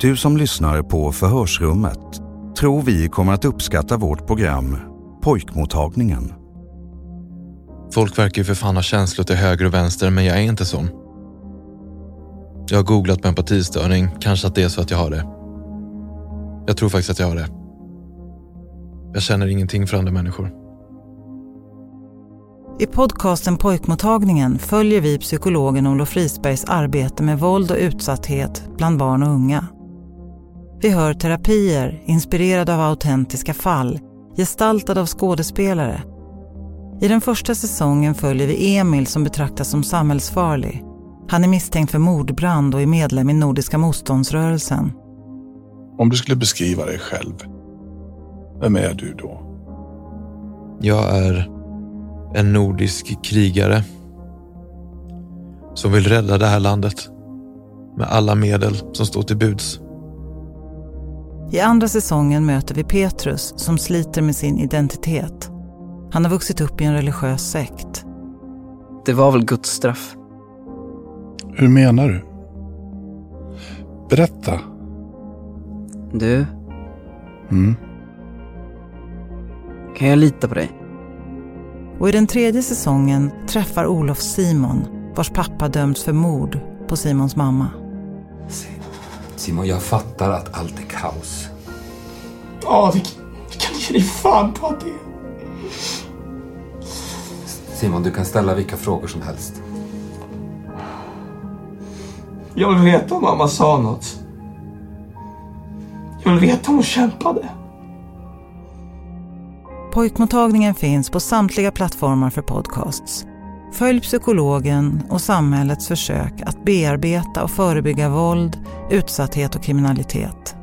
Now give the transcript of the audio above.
Du som lyssnar på Förhörsrummet tror vi kommer att uppskatta vårt program Pojkmottagningen. Folk verkar ju för fan ha känslor till höger och vänster, men jag är inte sån. Jag har googlat på empatistörning, kanske att det är så att jag har det. Jag tror faktiskt att jag har det. Jag känner ingenting för andra människor. I podcasten Pojkmottagningen följer vi psykologen Olof Risbergs arbete med våld och utsatthet bland barn och unga. Vi hör terapier inspirerade av autentiska fall, gestaltade av skådespelare. I den första säsongen följer vi Emil som betraktas som samhällsfarlig. Han är misstänkt för mordbrand och är medlem i Nordiska motståndsrörelsen. Om du skulle beskriva dig själv, vem är du då? Jag är en nordisk krigare som vill rädda det här landet med alla medel som står till buds. I andra säsongen möter vi Petrus som sliter med sin identitet. Han har vuxit upp i en religiös sekt. Det var väl Guds straff? Hur menar du? Berätta. Du, Mm. kan jag lita på dig? Och i den tredje säsongen träffar Olof Simon, vars pappa dömts för mord på Simons mamma. Simon, jag fattar att allt är kaos. Ja, vi, vi kan ge dig fan på att det är. Simon, du kan ställa vilka frågor som helst. Jag vill veta om mamma sa något. Jag vill veta om hon kämpade. Pojkmottagningen finns på samtliga plattformar för podcasts. Följ psykologen och samhällets försök att bearbeta och förebygga våld, utsatthet och kriminalitet.